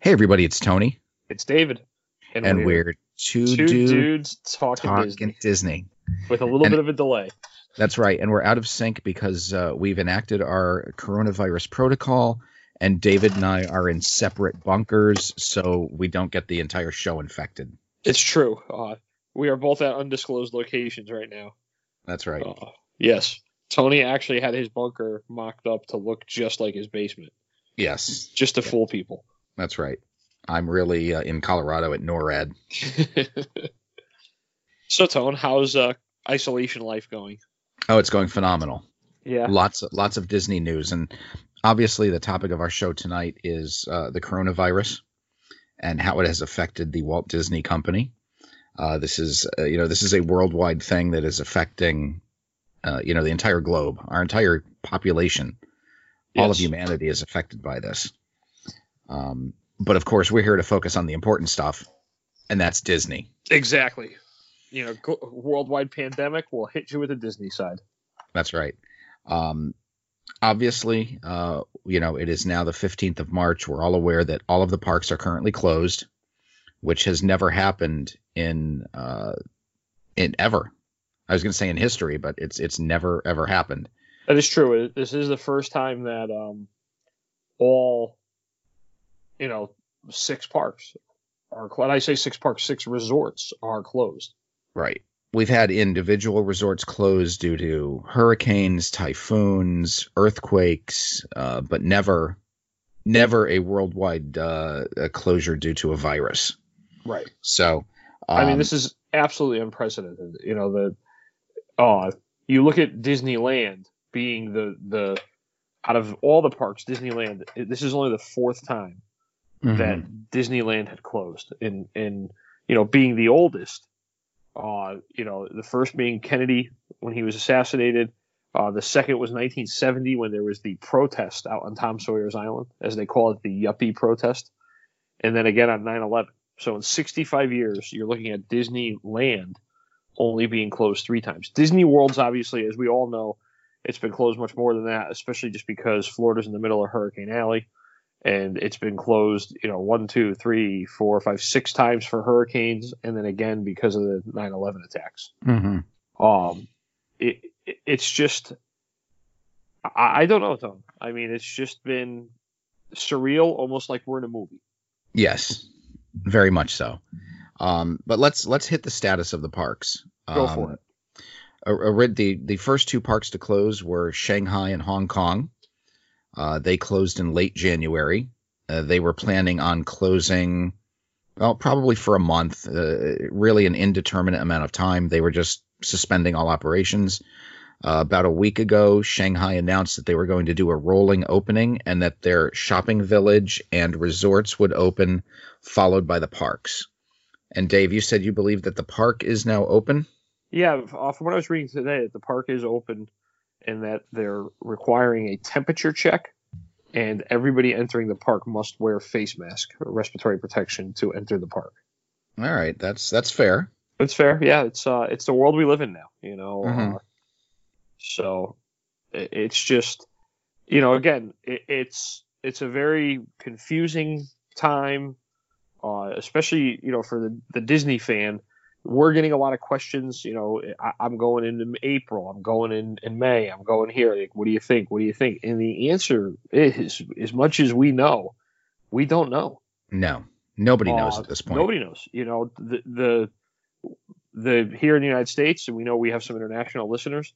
Hey, everybody, it's Tony. It's David. And, we're, two, two dudes dudes talking, talking Disney Disney. with a little And- bit of a delay. That's right. And we're out of sync because uh, we've enacted our coronavirus protocol, and David and I are in separate bunkers, so we don't get the entire show infected. It's true. Uh, we are both at undisclosed locations right now. That's right. Uh, yes. Tony actually had his bunker mocked up to look just like his basement, Yes, just to fool people. That's right. I'm really uh, in Colorado at NORAD. so, Tone, how's uh, isolation life going? Oh, it's going phenomenal. Yeah. Lots, lots of Disney news, and obviously the topic of our show tonight is uh, the coronavirus and how it has affected the Walt Disney Company. Uh, this is, uh, you know, this is a worldwide thing that is affecting, uh, you know, the entire globe, our entire population. All of humanity is affected by this. Um, but of course, we're here to focus on the important stuff, and that's Disney. Exactly. You know, go- worldwide pandemic will hit you with the Disney side. That's right. Um, obviously, uh, you know, it is now the 15th of March. We're all aware that all of the parks are currently closed, which has never happened in uh, in ever. I was going to say in history, but it's it's never ever happened. That is true. This is the first time that um, all, you know, six parks are. When I say six parks, six resorts are closed. Right. We've had individual resorts closed due to hurricanes, typhoons, earthquakes, uh, but never, never a worldwide uh, a closure due to a virus. Right. So, I mean, um, this is absolutely unprecedented. You know, the uh, you look at Disneyland being the the out of all the parks, Disneyland. This is only the fourth time mhm. that Disneyland had closed, and and you know, being the oldest. Uh, you know, the first being Kennedy when he was assassinated. Uh, the second was 1970 when there was the protest out on Tom Sawyer's Island, as they call it, the Yuppie protest, and then again on 9/11. So in 65 years, you're looking at Disneyland only being closed three times. Disney World's obviously, as we all know, it's been closed much more than that, especially just because Florida's in the middle of Hurricane Alley and it's been closed, you know, one, two, three, four, five, six times for hurricanes, and then again because of the 9/11 attacks. Mhm. Um, it, it it's just, I, I don't know, Tom. I mean, it's just been surreal, almost like we're in a movie. Yes, very much so. Um, but let's let's hit the status of the parks. Go Um, for it. uh, uh, the the first two parks to close were Shanghai and Hong Kong. Uh, they closed in late January. Uh, they were planning on closing, well, probably for a month, uh, really an indeterminate amount of time. They were just suspending all operations. Uh, about a week ago, Shanghai announced that they were going to do a rolling opening and that their shopping village and resorts would open, followed by the parks. And Dave, you said you believe that the park is now open? Yeah, from what I was reading today, the park is open and that they're requiring a temperature check, and everybody entering the park must wear face mask or respiratory protection to enter the park. All right, that's that's fair. It's fair, yeah. It's uh, it's the world we live in now, you know. Mhm. Uh, so it's just, you know, again, it, it's it's a very confusing time, uh, especially you know for the the Disney fan. We're getting a lot of questions. You know, I, I'm going in April. I'm going in in May. I'm going here. Like, what do you think? What do you think? And the answer is, as much as we know, we don't know. No, nobody knows Uh, at this point. Nobody knows. You know, the the the here in the United States, and we know we have some international listeners.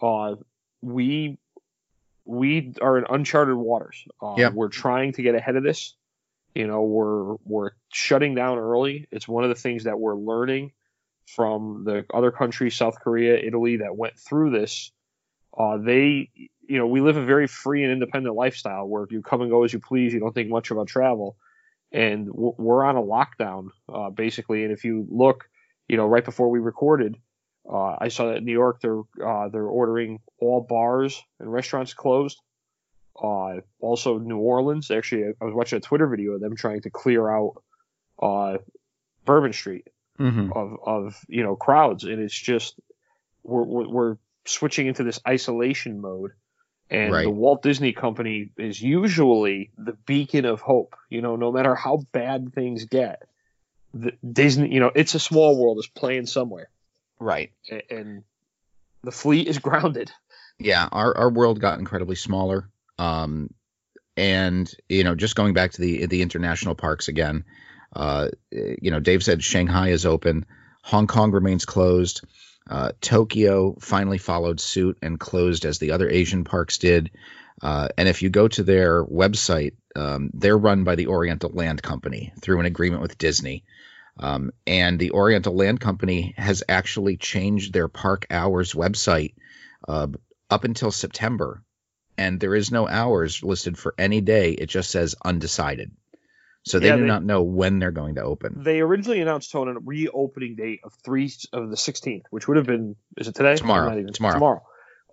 Uh, we we are in uncharted waters. Uh, Yeah. We're trying to get ahead of this. You know, we're we're shutting down early. It's one of the things that we're learning from the other countries, South Korea, Italy, that went through this. Uh, they, you know, we live a very free and independent lifestyle where you come and go as you please. You don't think much about travel and we're on a lockdown uh, basically. And if you look, you know, right before we recorded, uh, I saw that in New York they're uh, they're ordering all bars and restaurants closed. Uh, also, New Orleans. Actually, I was watching a Twitter video of them trying to clear out uh, Bourbon Street Mhm. of of you know crowds, and it's just we're we're, we're switching into this isolation mode, And Right. the Walt Disney Company is usually the beacon of hope. You know, no matter how bad things get, the Disney, you know, it's a small world is playing somewhere, Right. A- and the fleet is grounded. yeah our, our world got incredibly smaller um and you know just going back to the the international parks again uh you know dave said shanghai is open. Hong kong remains closed. Uh, tokyo finally followed suit and closed as the other asian parks did. Uh, and if you go to their website um, they're run by the oriental land company through an agreement with disney. Um, and the oriental land company has actually changed their park hours website uh, up until September, and there is no hours listed for any day. It just says undecided. So they Yeah, do they- not know when they're going to open. They originally announced Tone a reopening date of three of the 16th, which would have been is it today? Tomorrow. Even- Tomorrow. Tomorrow.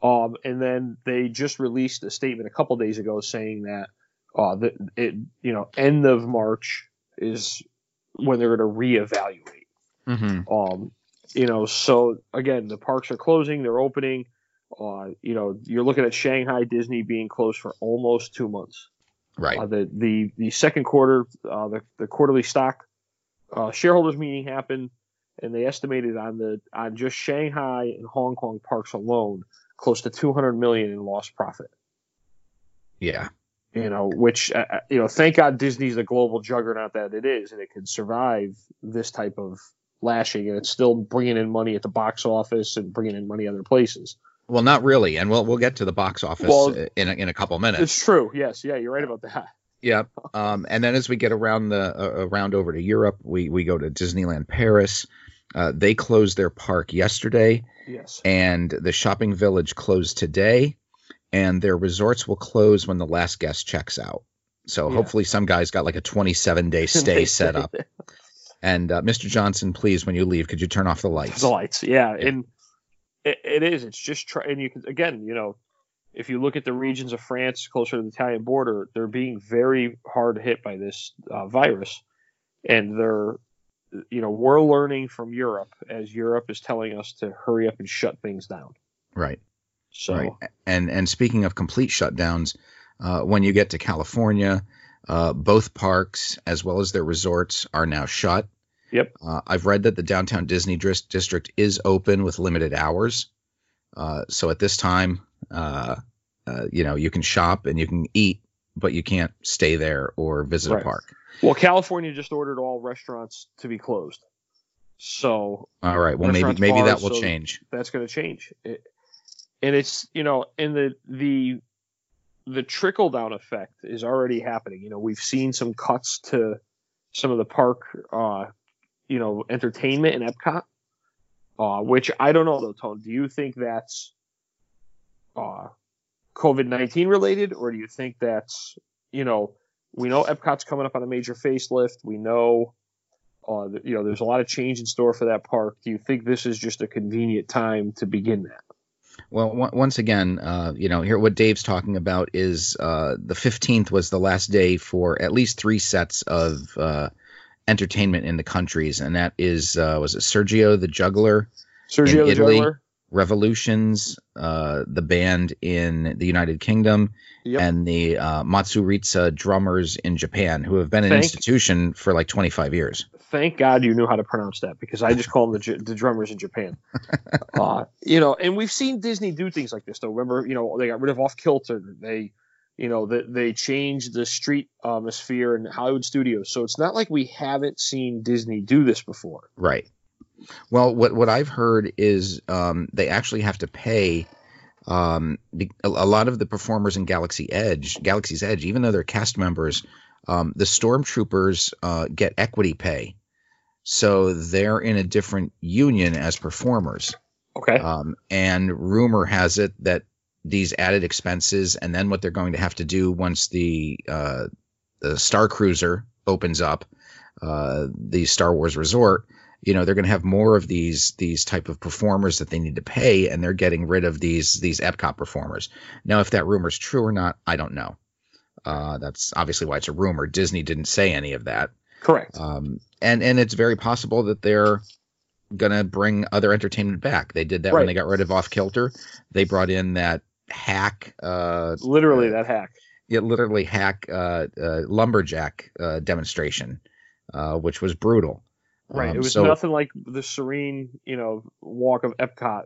Um, and then they just released a statement a couple days ago saying that uh, that it you know end of March is when they're going to reevaluate. Mm-hmm. Um, you know, so again, the parks are closing, they're opening. Uh, you know, you're looking at Shanghai Disney being closed for almost two months. Right. Uh, the the the second quarter, uh, the the quarterly stock uh, shareholders meeting happened, and they estimated on the on just Shanghai and Hong Kong parks alone, close to 200 million in lost profit. yeah. You know, which uh, uh, you know, thank God Disney's the global juggernaut that it is, and it can survive this type of lashing, and it's still bringing in money at the box office and bringing in money other places. Well, not really, and we'll we'll get to the box office Well, uh, in a, in a couple minutes. It's true. Yes. Yeah. You're right about that. Yep. Um, and then as we get around the uh, around over to Europe, we we go to Disneyland Paris. Uh, they closed their park yesterday, Yes. and the shopping village closed today, and their resorts will close when the last guest checks out. So Yeah. hopefully, some guys got like a 27 day stay set up. And uh, Mr. Johnson, please, when you leave, could you turn off the lights? The lights, yeah, Yeah. and it, it is. It's just try, and you can again, you know, if you look at the regions of France closer to the Italian border, they're being very hard hit by this uh, virus, and they're, you know, we're learning from Europe as Europe is telling us to hurry up and shut things down. Right. So Right. And and speaking of complete shutdowns, uh, when you get to California, uh, both parks as well as their resorts are now shut. Yep. Uh, I've read that the downtown Disney dris- district is open with limited hours. Uh, so at this time, uh, uh, you know, you can shop and you can eat, but you can't stay there or visit Right. a park. well, California just ordered all restaurants to be closed, so All right. Well, maybe maybe that will so- change. that's going to change. It, and it's you know, and the the the trickle down effect is already happening. You know, we've seen some cuts to some of the park, uh, you know, entertainment in Epcot, uh, which I don't know though. Tone, do you think that's uh, COVID nineteen related, or do you think that's you know, we know Epcot's coming up on a major facelift. We know. Uh, you know, there's a lot of change in store for that park. Do you think this is just a convenient time to begin that? Well, on- once again, uh, you know, here what Dave's talking about is uh, the 15th was the last day for at least three sets of uh, entertainment in the countries, and that is uh, was it Sergio the Juggler, Sergio the Italy, Juggler? Revolutions, uh, the band in the United Kingdom, Yep. and the uh, Matsuriza drummers in Japan, who have been an Thank- institution for like 25 years. Thank God you knew how to pronounce that because I just call them the, the drummers in Japan. uh, you know, and we've seen Disney do things like this though. Remember, you know, they got rid of Off Kilter. They, you know, that they changed the street atmosphere in Hollywood studios. So it's not like we haven't seen Disney do this before. Right. Well, what what I've heard is um, they actually have to pay um, a, a lot of the performers in Galaxy Edge, Galaxy's Edge, even though they're cast members, um, the stormtroopers uh, get equity pay, so they're in a different union as performers. Okay. Um, and rumor has it that these added expenses, and then what they're going to have to do once the uh, the Star Cruiser opens up, uh, the Star Wars Resort, you know, they're going to have more of these these type of performers that they need to pay, and they're getting rid of these these Epcot performers. Now, if that rumor is true or not, I don't know. Uh, that's obviously why it's a rumor. Disney didn't say any of that. Correct. Um, and and it's very possible that they're gonna bring other entertainment back. They did that when they got rid of Off Kilter. They brought in that hack, uh, literally that hack. Yeah, literally hack uh, uh, lumberjack uh, demonstration, uh, which was brutal. Right. Um, it was so- nothing like the serene, you know, walk of Epcot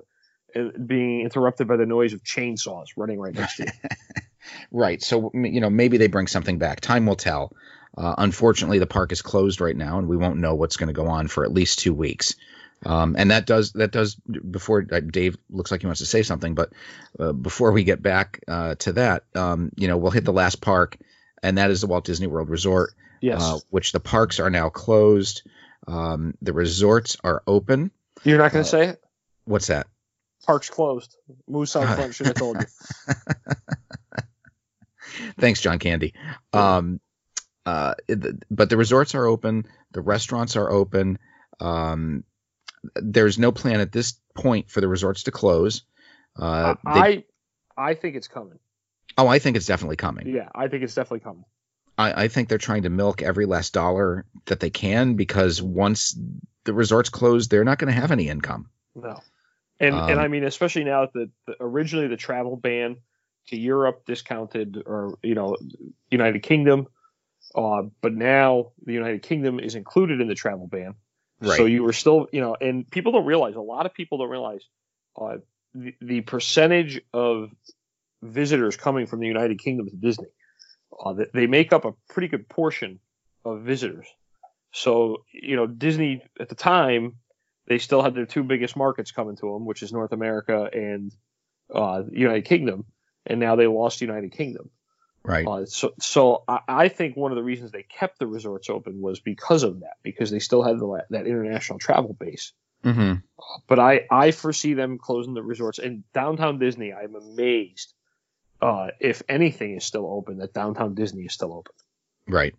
uh, being interrupted by the noise of chainsaws running right next to you. Right. So you know maybe they bring something back. Time will tell. Uh, unfortunately, the park is closed right now, and we won't know what's going to go on for at least two weeks. Um, and that does that does before uh, Dave looks like he wants to say something, but uh, before we get back uh, to that, um, you know, we'll hit the last park, and that is the Walt Disney World Resort, Yes. uh, which the parks are now closed. Um, the resorts are open. You're not going uh, to say it? What's that? Park's closed. Moose front should have told you. Thanks, John Candy. Um, uh, but the resorts are open. The restaurants are open. Um, there's no plan at this point for the resorts to close. Uh, they- I I think it's coming. oh, I think it's definitely coming. Yeah, I think it's definitely coming. I, I think they're trying to milk every last dollar that they can because once the resorts close, they're not going to have any income. No. And and Um, I mean, especially now that the, originally the travel ban to Europe discounted, or you know, United Kingdom, uh, but now the United Kingdom is included in the travel ban. Right. So you were still, you know, and people don't realize. A lot of people don't realize uh, the, the percentage of visitors coming from the United Kingdom to Disney. Uh, they make up a pretty good portion of visitors. So you know, Disney at the time they still had their two biggest markets coming to them, which is North America and uh, United Kingdom, and now they lost United Kingdom. Right. Uh, so, so I, I think one of the reasons they kept the resorts open was because of that, because they still had the, that international travel base. hmm But I, I foresee them closing the resorts. And downtown Disney, I'm amazed. Uh, if anything is still open, that downtown Disney is still open. Right.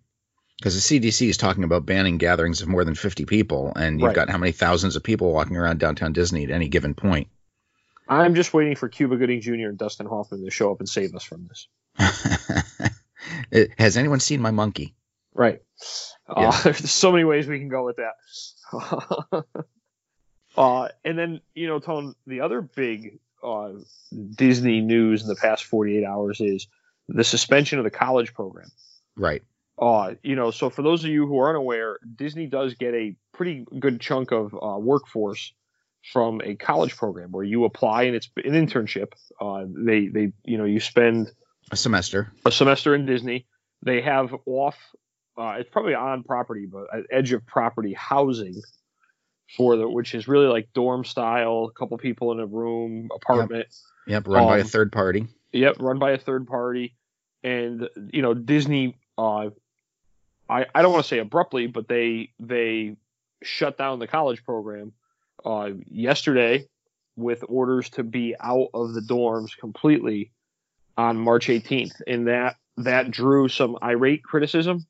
Because the CDC is talking about banning gatherings of more than 50 people, and you've Right. got how many thousands of people walking around downtown Disney at any given point. I'm just waiting for Cuba Gooding Jr. and Dustin Hoffman to show up and save us from this. Has anyone seen my monkey? Right. Yeah. Uh, there's so many ways we can go with that. uh, and then, you know, Tone, the other big uh, Disney news in the past 48 hours is the suspension of the college program. Right. Uh, you know, so for those of you who are unaware, Disney does get a pretty good chunk of uh, workforce from a college program where you apply and it's an internship. Uh, they, they, you know, you spend A semester. a semester in Disney. They have off, uh, it's probably on property, but at edge of property housing for the, which is really like dorm style, a couple people in a room, apartment. Yep. Run by a Um, third party. Yep, run by a third party, and you know Disney. Uh, I I don't want to say abruptly, but they they shut down the college program uh, yesterday with orders to be out of the dorms completely on March 18th, and that that drew some irate criticism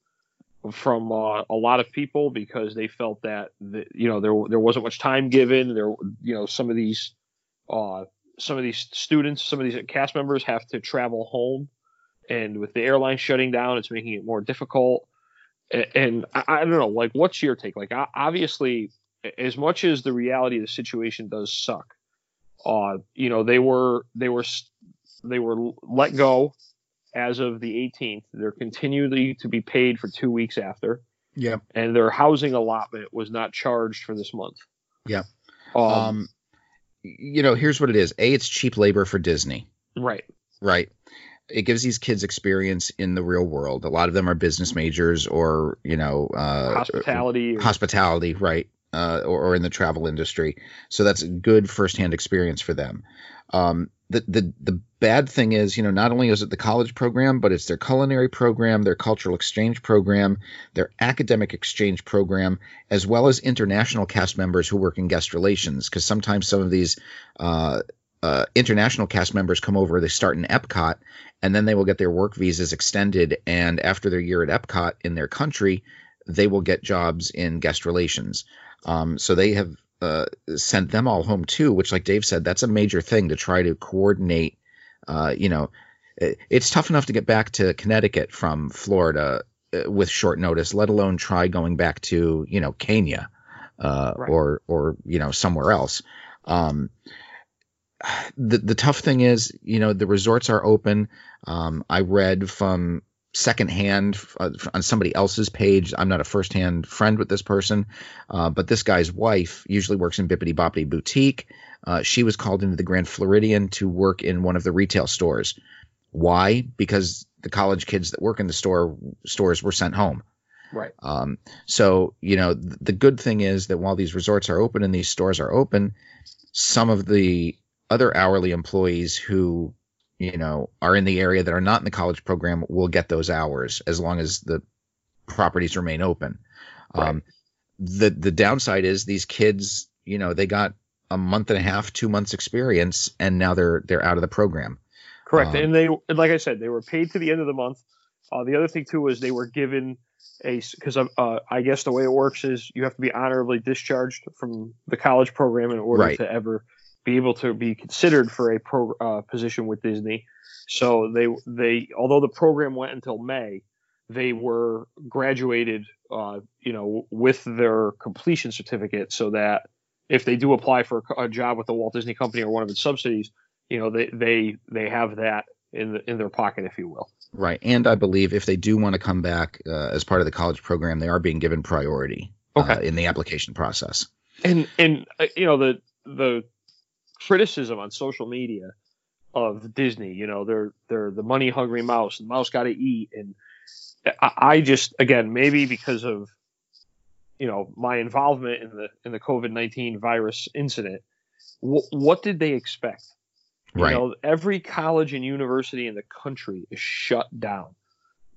from uh, a lot of people because they felt that the, you know there there wasn't much time given. There you know some of these uh, some of these students, some of these cast members have to travel home, and with the airline shutting down, it's making it more difficult. A- And I, I don't know, like, what's your take? Like, obviously, as much as the reality of the situation does suck, uh, you know, they were they were they were let go as of the 18th. They're continually to be paid for two weeks after, Yeah. and their housing allotment was not charged for this month. Yeah. Um, Um, you know, here's what it is. A, it's cheap labor for Disney. right. Right. It gives these kids experience in the real world. A lot of them are business majors or, you know, uh, Hospitality. or- hospitality, right, uh, or, or in the travel industry. So that's a good firsthand experience for them. Um, the, the the bad thing is, you know, not only is it the college program, but it's their culinary program, their cultural exchange program, their academic exchange program, as well as international cast members who work in guest relations. Because sometimes some of these uh, uh, international cast members come over, they start in Epcot, and then they will get their work visas extended. And after their year at Epcot in their country, they will get jobs in guest relations. Um, so they have uh, sent them all home too, which, like Dave said, that's a major thing to try to coordinate. Uh, you know, it, it's tough enough to get back to Connecticut from Florida uh, with short notice, let alone try going back to you know Kenya uh, Right. or or you know somewhere else. Um, the the tough thing is, you know, the resorts are open. Um, I read from secondhand uh, on somebody else's page. I'm not a firsthand friend with this person, uh, but this guy's wife usually works in Bippity Boppity Boutique. Uh, she was called into the Grand Floridian to work in one of the retail stores. Why? Because the college kids that work in the store stores were sent home. Right. Um, so you know th- the good thing is that while these resorts are open and these stores are open, some of the other hourly employees who you know are in the area that are not in the college program will get those hours as long as the properties remain open. Right. Um, the the downside is these kids, you know, they got a month and a half, two months experience, and now they're they're out of the program. Correct. Um, and they, and like I said, they were paid to the end of the month. Uh, the other thing too was they were given a because uh, I guess the way it works is you have to be honorably discharged from the college program in order Right. to ever be able to be considered for a pro uh, position with Disney. So they they although the program went until May, they were graduated, uh, you know, with their completion certificate, so that if they do apply for a, a job with the Walt Disney Company or one of its subsidies, you know, they they they have that in the, in their pocket, if you will. Right, and I believe if they do want to come back uh, as part of the college program, they are being given priority uh, Okay. in the application process. and and uh, you know the the criticism on social media of Disney, you know, they're they're the money hungry mouse, and the mouse got to eat, and I, I just again maybe because of you know my involvement in the in the COVID nineteen virus incident, wh- what did they expect? You Right. know, every college and university in the country is shut down.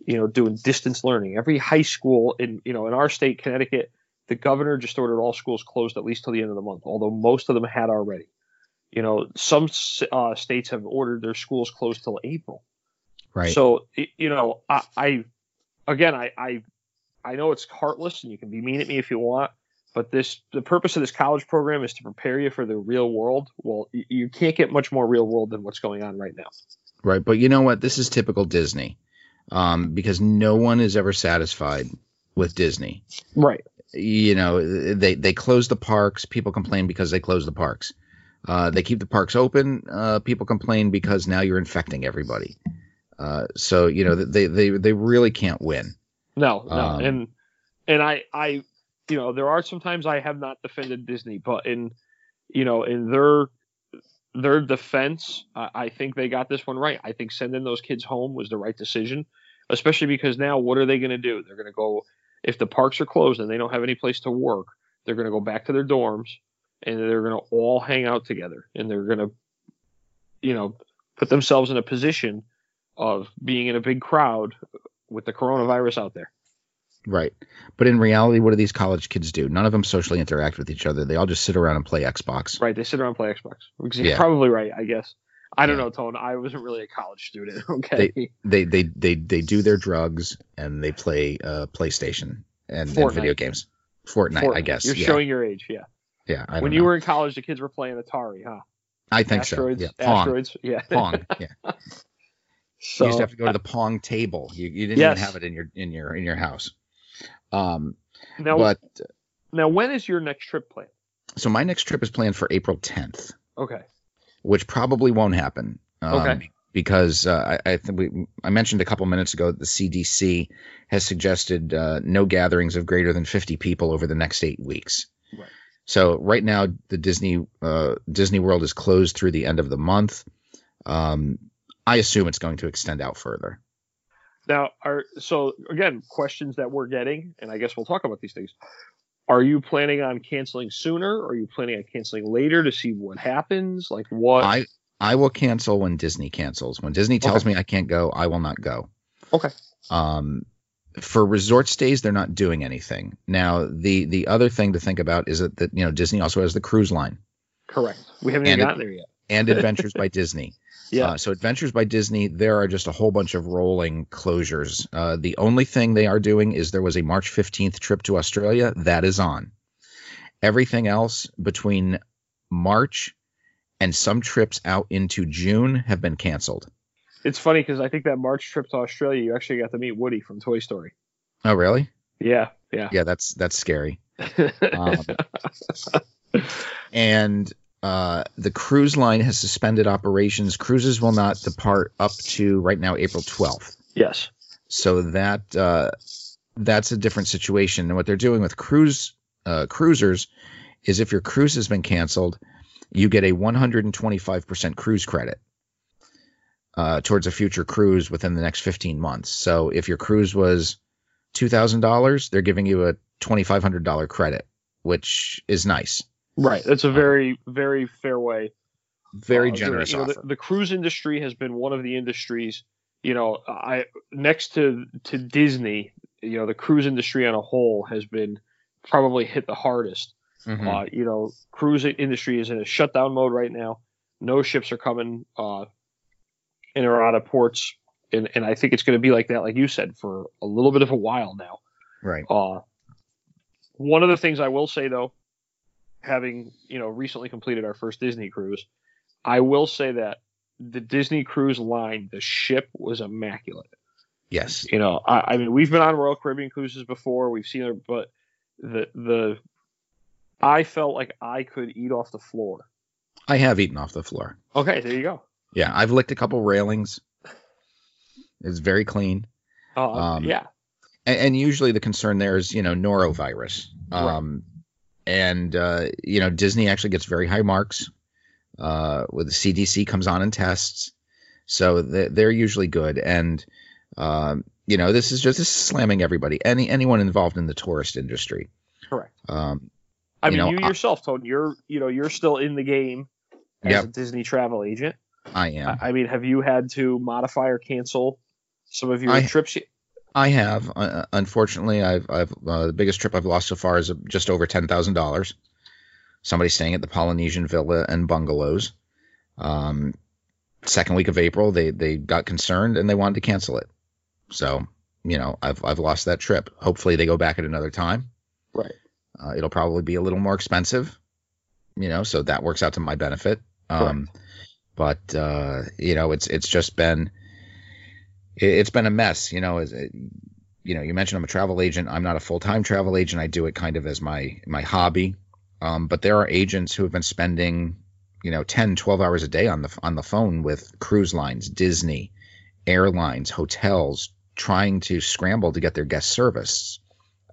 You know, doing distance learning. Every high school in you know in our state, Connecticut, the governor just ordered all schools closed at least till the end of the month. Although most of them had already. You know, some uh, states have ordered their schools closed till April. right. So you know, I, I again, I, I I know it's heartless, and you can be mean at me if you want. But this, the purpose of this college program is to prepare you for the real world. Well, you can't get much more real world than what's going on right now. Right, but you know what? This is typical Disney, um, because no one is ever satisfied with Disney. Right. You know, they they close the parks. People complain because they close the parks. Uh, they keep the parks open. Uh, people complain because now you're infecting everybody. Uh, so you know they they they really can't win. No, no, Um, and and I, I, you know, there are sometimes I have not defended Disney, but in, you know, in their their defense, I, I think they got this one right. I think sending those kids home was the right decision, especially because now what are they going to do? They're going to go if the parks are closed and they don't have any place to work. They're going to go back to their dorms and they're going to all hang out together and they're going to, you know, put themselves in a position of being in a big crowd with the coronavirus out there. Right, but in reality, what do these college kids do? None of them socially interact with each other. They all just sit around and play Xbox. Right, they sit around and play Xbox. You're Yeah. probably right, I guess. I don't Yeah. know, Tone. I wasn't really a college student. Okay. They they they they do their drugs and they play uh, PlayStation and, and video games. Fortnite, I guess. You're yeah. showing your age, yeah. Yeah, I when you know. were in college, the kids were playing Atari, huh? I think asteroids, so. Yeah, Pong. asteroids, yeah. Pong. Yeah. So, you used to have to go to the Pong table. You, you didn't Yes. even have it in your in your in your house. Um, now, but now, when is your next trip planned? so my next trip is planned for April 10th, Okay. which probably won't happen. Um, Okay. Because uh, I I, think we, I mentioned a couple minutes ago that the CDC has suggested uh, no gatherings of greater than 50 people over the next eight weeks. So right now the Disney uh, Disney World is closed through the end of the month. Um, I assume it's going to extend out further. Now, are so again questions that we're getting, and I guess we'll talk about these things. Are you planning on canceling sooner? Or are you planning on canceling later to see what happens? Like what? I I will cancel when Disney cancels. When Disney tells me I can't go, I will not go. Okay. Um, for resort stays, they're not doing anything. Now, the the other thing to think about is that, that you know Disney also has the cruise line Correct. We haven't And even it- gotten there yet. and Adventures by Disney. Yeah. Uh, so Adventures by Disney, there are just a whole bunch of rolling closures. Uh, the only thing they are doing is there was a March 15th trip to Australia that is on. Everything else between March and some trips out into June have been canceled. It's funny because I think that March trip to Australia, you actually got to meet Woody from Toy Story. Oh, really? Yeah, yeah. Yeah, that's that's scary. Um, and uh, the cruise line has suspended operations. Cruises will not depart up to right now April 12th. Yes. So that uh, that's a different situation. And what they're doing with cruise uh, cruisers is if your cruise has been canceled, you get a 125% cruise credit uh, towards a future cruise within the next 15 months. So if your cruise was $2,000, they're giving you a $2,500 credit, which is nice. Right. That's a very, very fair way. Very Uh, generous you know, the, the cruise industry has been one of the industries, you know, I next to to Disney, you know, the cruise industry on a whole has been probably hit the hardest. Mhm. Uh, you know, cruise industry is in a shutdown mode right now. No ships are coming uh, in or out of ports, and and I think it's going to be like that, like you said, for a little bit of a while now. right. Uh, one of the things I will say though, having you know recently completed our first Disney cruise, I will say that the Disney cruise line, the ship was immaculate. Yes. You know, I, I mean, we've been on Royal Caribbean cruises before, we've seen it, but the the I felt like I could eat off the floor. I have eaten off the floor. Okay, there you go. Yeah, I've licked a couple railings. It's very clean. Uh, Um, yeah, and, and usually the concern there is you know norovirus um and uh you know disney actually gets very high marks uh with the cdc comes on and tests so they're, they're usually good and um you know this is just this is slamming everybody any anyone involved in the tourist industry correct. um I you mean, know, you yourself, Tone, you're you know you're still in the game as Yep. a Disney travel agent. I am I I mean, have you had to modify or cancel some of your I- trips? I have. Uh, unfortunately, I've I've uh, the biggest trip I've lost so far is just over ten thousand dollars. Somebody staying at the Polynesian Villa and bungalows. Um, second week of April, they they got concerned and they wanted to cancel it. So you know, I've I've lost that trip. Hopefully, they go back at another time. Right. Uh, it'll probably be a little more expensive. You know, so that works out to my benefit. Um, but uh, you know, it's it's just been it, it's been a mess. You know, it, you know, you mentioned I'm a travel agent. I'm not a full time travel agent. I do it kind of as my my hobby. Um, but there are agents who have been spending, you know, 10, 12 hours a day on the on the phone with cruise lines, Disney, airlines, hotels, trying to scramble to get their guest service.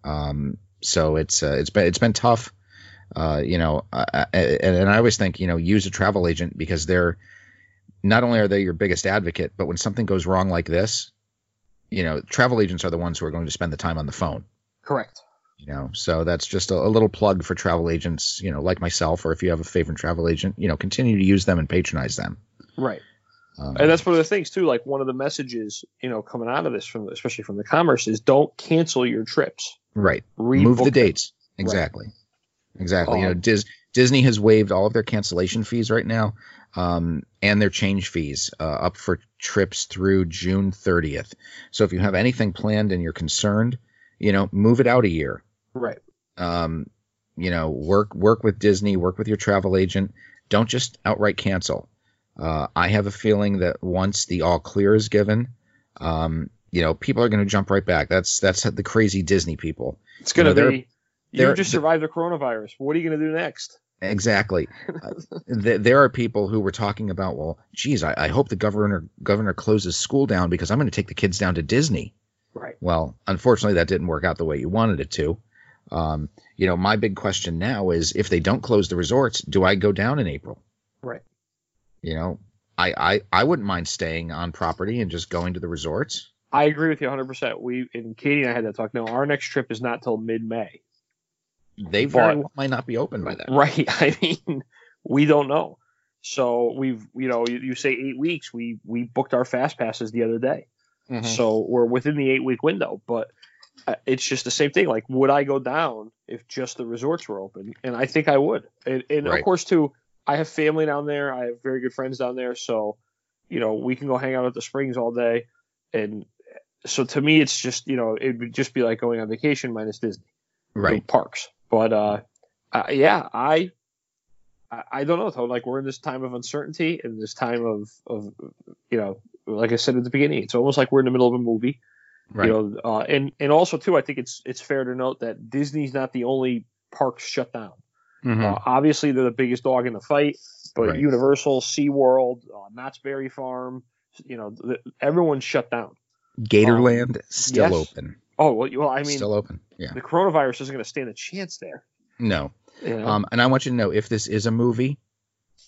Um, so it's uh, it's been it's been tough. Uh, you know, uh, and, and I always think you know use a travel agent because they're not only are they your biggest advocate, but when something goes wrong like this, you know, travel agents are the ones who are going to spend the time on the phone. Correct. You know, so that's just a, a little plug for travel agents, you know, like myself, or if you have a favorite travel agent, you know, continue to use them and patronize them. Right. Um, And that's one of the things too. Like one of the messages, you know, coming out of this from especially from the commerce is don't cancel your trips. right. Rebook Move the dates. Exactly. Exactly. you know, Um, Dis- Disney has waived all of their cancellation fees right now, um, and their change fees uh, up for trips through June 30th. So if you have anything planned and you're concerned, you know, move it out a year. Right. um, you know, work work with Disney, work with your travel agent. Don't just outright cancel. Uh, I have a feeling that once the all clear is given, um, you know, people are going to jump right back. That's that's the crazy Disney people. It's going to know, they're- be. they're- You just survived the coronavirus. What are you going to do next? Exactly. uh, th- there are people who were talking about, well, geez, I, I hope the governor governor closes school down because I'm going to take the kids down to Disney. Right. Well, unfortunately, that didn't work out the way you wanted it to. Um, you know, my big question now is if they don't close the resorts, do I go down in April? Right. You know, I, I, I wouldn't mind staying on property and just going to the resorts. I agree with you 100%. We and Katie and I had that talk. Now our next trip is not till mid-May. They very But- well might not be open by then. Right. I mean, we don't know. So we've, you know, you, you say eight weeks. We we booked our fast passes the other day. Mm-hmm. So we're within the eight week window, but uh, it's just the same thing. Like, would I go down if just the resorts were open? And I think I would. And, and Right. of course, too, I have family down there. I have very good friends down there. So, you know, we can go hang out at the springs all day. And so to me, it's just, you know, it would just be like going on vacation minus Disney Right. parks. But uh, uh, yeah, I, I don't know. Though. Like we're in this time of uncertainty and this time of of you know, like I said at the beginning, it's almost like we're in the middle of a movie. Right. You know, uh, and and also too, I think it's it's fair to note that Disney's not the only park shut down. Mhm. Uh, obviously, they're the biggest dog in the fight, but Right. Universal, SeaWorld, uh, Knott's Berry Farm, you know, th- everyone's shut down. Gatorland still yes. open. Oh well, well I mean, still open. Yeah. the coronavirus isn't going to stand a chance there. No. You know? Um, and I want you to know if this is a movie,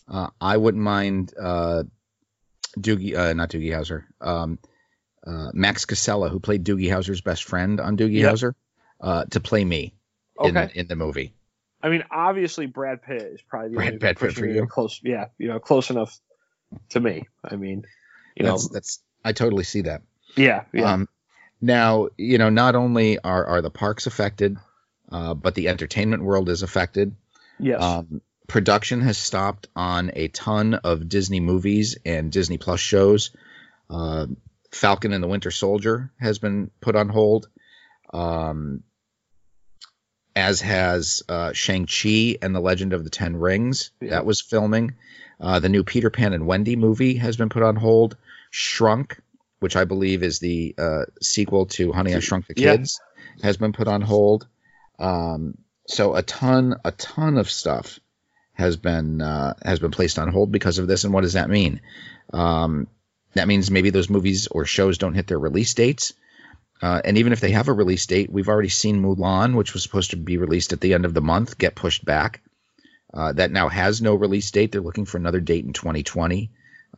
uh, I wouldn't mind uh, Doogie, uh, not Doogie Howser, um, uh, Max Casella, who played Doogie Howser's best friend on Doogie Yep. Howser, uh, to play me okay. in the movie. I mean, obviously, Brad Pitt is probably the Brad only Pitt person for you? Close, yeah, you know, close enough to me. I mean, you know, that's, that's I totally see that. yeah, yeah, Um, now, you know, not only are, are the parks affected, uh, but the entertainment world is affected. yes, Um, production has stopped on a ton of Disney movies and Disney Plus shows. Uh, Falcon and the Winter Soldier has been put on hold, um, as has uh, Shang-Chi and the Legend of the Ten Rings. Yeah. That was filming. Uh, the new Peter Pan and Wendy movie has been put on hold. Shrunk, which I believe is the uh, sequel to Honey, I Shrunk the Yeah. Kids, has been put on hold. Um, so a ton, a ton of stuff has been uh, has been placed on hold because of this. And what does that mean? Um, that means maybe those movies or shows don't hit their release dates. Uh, and even if they have a release date, we've already seen Mulan, which was supposed to be released at the end of the month, get pushed back. Uh, that now has no release date. They're looking for another date in 2020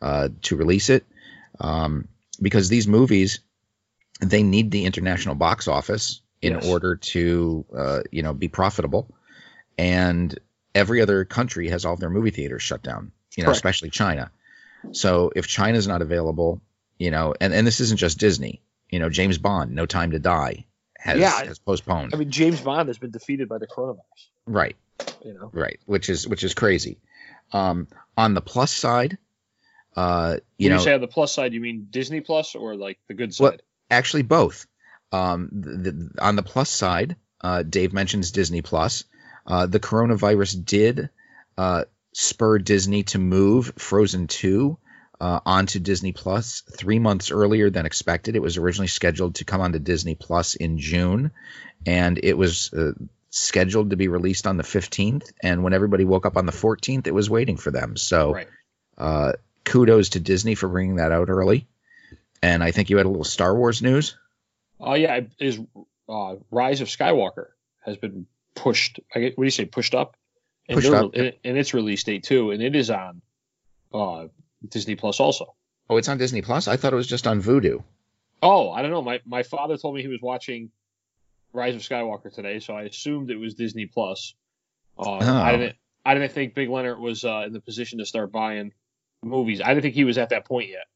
uh, to release it um, because these movies they need the international box office in Yes. order to uh, you know be profitable. And every other country has all of their movie theaters shut down. You know, Correct. especially China. So if China's not available, you know, and, and this isn't just Disney. You know, James Bond, No Time to Die, has, Yeah. has postponed. I mean, James Bond has been defeated by the coronavirus. right, You know, right, which is which is crazy. Um, on the plus side, uh, you when know, you say on the plus side, you mean Disney Plus or like the good Well, side? actually both. Um, the, the, on the plus side, uh, Dave mentions Disney Plus. Uh, the coronavirus did uh, spur Disney to move Frozen 2 uh, onto Disney Plus three months earlier than expected. It was originally scheduled to come onto Disney Plus in June, and it was uh, scheduled to be released on the 15th. And when everybody woke up on the 14th, it was waiting for them. So right. uh, kudos to Disney for bringing that out early. And I think you had a little Star Wars news. Oh yeah, is uh, Rise of Skywalker has been pushed. I get, what do you say? Pushed up. And Pushed up, and, and its release date too, and it is on uh, Disney Plus also. Oh, it's on Disney Plus. I thought it was just on Vudu. Oh, I don't know. My my father told me he was watching Rise of Skywalker today, so I assumed it was Disney Plus. Uh, I Oh. didn't. I didn't think Big Leonard was uh, in the position to start buying movies. I didn't think he was at that point yet.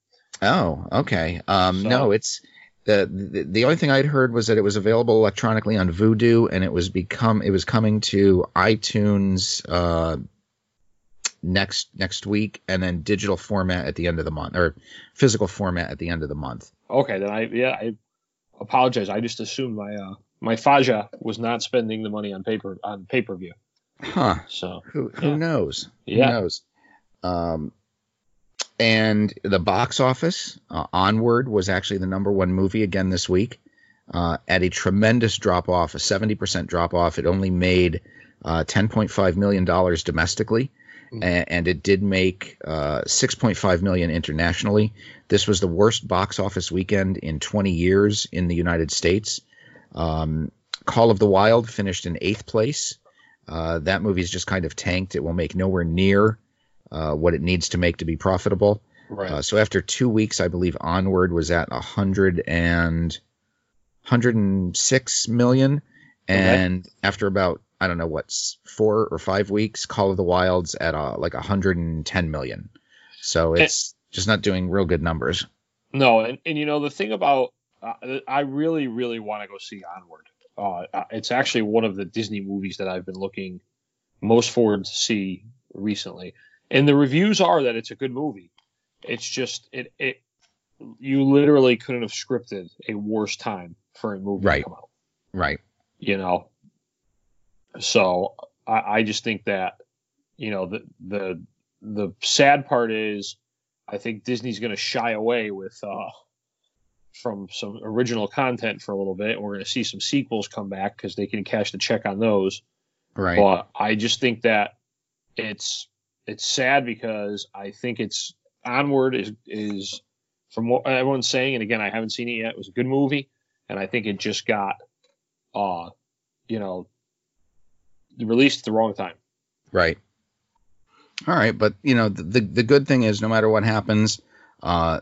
Oh, okay. Um, So- no, it's the, the the only thing I'd heard was that it was available electronically on Vudu, and it was become it was coming to iTunes uh, next next week, and then digital format at the end of the month, or physical format at the end of the month. Okay, then I yeah I apologize. I just assumed my uh, my Faja was not spending the money on paper on pay per view. Huh. So Who who Yeah. knows? Yeah. Who knows? Um, and the box office, uh, Onward was actually the number one movie again this week, uh, at a tremendous drop off, a seventy percent drop off. It only made uh, ten point five million dollars domestically, Mm. a- and it did make uh, six point five million internationally. This was the worst box office weekend in twenty years in the United States. Um, Call of the Wild finished in eighth place. Uh, that movie's just kind of tanked. It will make nowhere near uh, what it needs to make to be profitable. right. Uh, so after two weeks, I believe Onward was at a hundred and hundred and six million, and after about I don't know what's four or five weeks, Call of the Wild's at uh, like a hundred and ten million. So it's just not doing real good numbers. No, and, and you know the thing about uh, I really really want to go see Onward. Uh, uh, it's actually one of the Disney movies that I've been looking most forward to see recently, and the reviews are that it's a good movie. It's just it it you literally couldn't have scripted a worse time for a movie Right. to come out. Right. You know, so I, I just think that you know the the the sad part is I think Disney's going to shy away with uh, from some original content for a little bit. We're going to see some sequels come back because they can cash the check on those. Right. But I just think that it's it's sad because I think it's onward is is from what everyone's saying, and again I haven't seen it yet. It was a good movie, and I think it just got uh you know released at the wrong time. Right. All right, but you know the the, the good thing is no matter what happens, uh,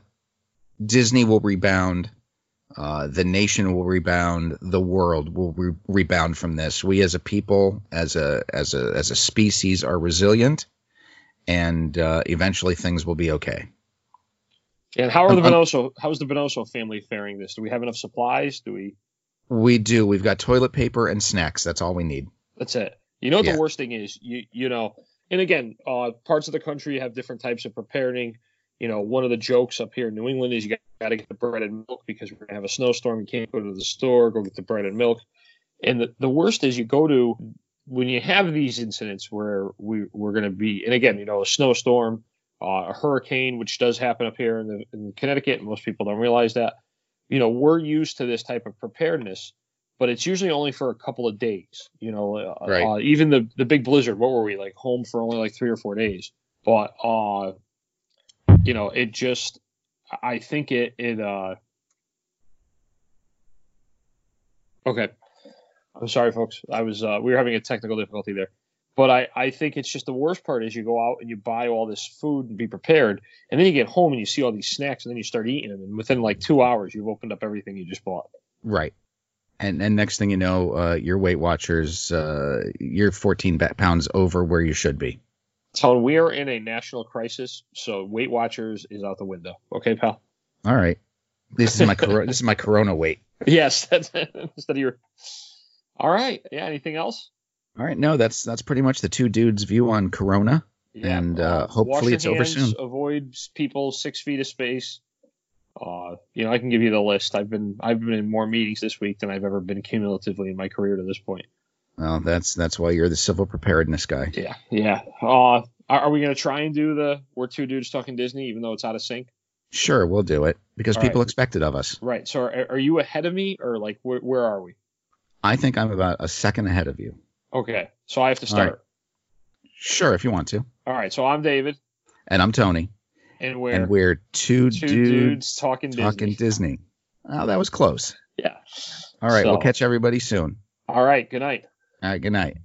Disney will rebound. Uh, the nation will rebound. The world will re- rebound from this. We as a people, as a as a as a species, are resilient, and uh, eventually things will be okay. And how are the Um, um, Venoso? How's the Venoso family faring this? Do we have enough supplies? Do we? We do. We've got toilet paper and snacks. That's all we need. That's it. You know what Yeah. the worst thing is? You you know, and again, uh, parts of the country have different types of preparing. You know, one of the jokes up here in New England is you got to get the bread and milk because we're gonna have a snowstorm. You can't go to the store, go get the bread and milk. And the, the worst is you go to when you have these incidents where we we're gonna be, and again, you know, a snowstorm, uh, a hurricane, which does happen up here in, the, in Connecticut, and most people don't realize that. You know, we're used to this type of preparedness but it's usually only for a couple of days. You know, uh, Right. uh, even the the big blizzard. What were we like home for only like three or four days? But uh, you know, it just I think it it uh. Okay, I'm sorry, folks. I was uh, we were having a technical difficulty there. But I, I think it's just the worst part is you go out and you buy all this food and be prepared, and then you get home and you see all these snacks, and then you start eating them, and within like two hours you've opened up everything you just bought. Right. And and next thing you know, uh, your Weight Watchers, uh, you're 14 ba- pounds over where you should be. So we are in a national crisis, so Weight Watchers is out the window. Okay, pal. All right. This is my cor- this is my Corona weight. Yes, that's instead of your. All right. Yeah. Anything else? All right. No, that's that's pretty much the two dudes' view on Corona. Yeah. And, uh, hopefully it's over hands, soon. Avoid people six feet of space. Uh, you know, I can give you the list. I've been I've been in more meetings this week than I've ever been cumulatively in my career to this point. Well, that's that's why you're the civil preparedness guy. Yeah. Yeah. Uh, are, are we gonna try and do the we're two dudes talking Disney, even though it's out of sync? Sure, we'll do it because All people right. expect it of us. Right. So are, are you ahead of me, or like where, where are we? I think I'm about a second ahead of you. Okay. So I have to All right. start. Sure, if you want to. All right. So I'm David, And I'm Tony, and we're and we're two, two dudes, dudes talking Disney. talking Disney. Oh, that was close. Yeah. All right, So- we'll catch everybody soon. All right. Good night. All right, good night.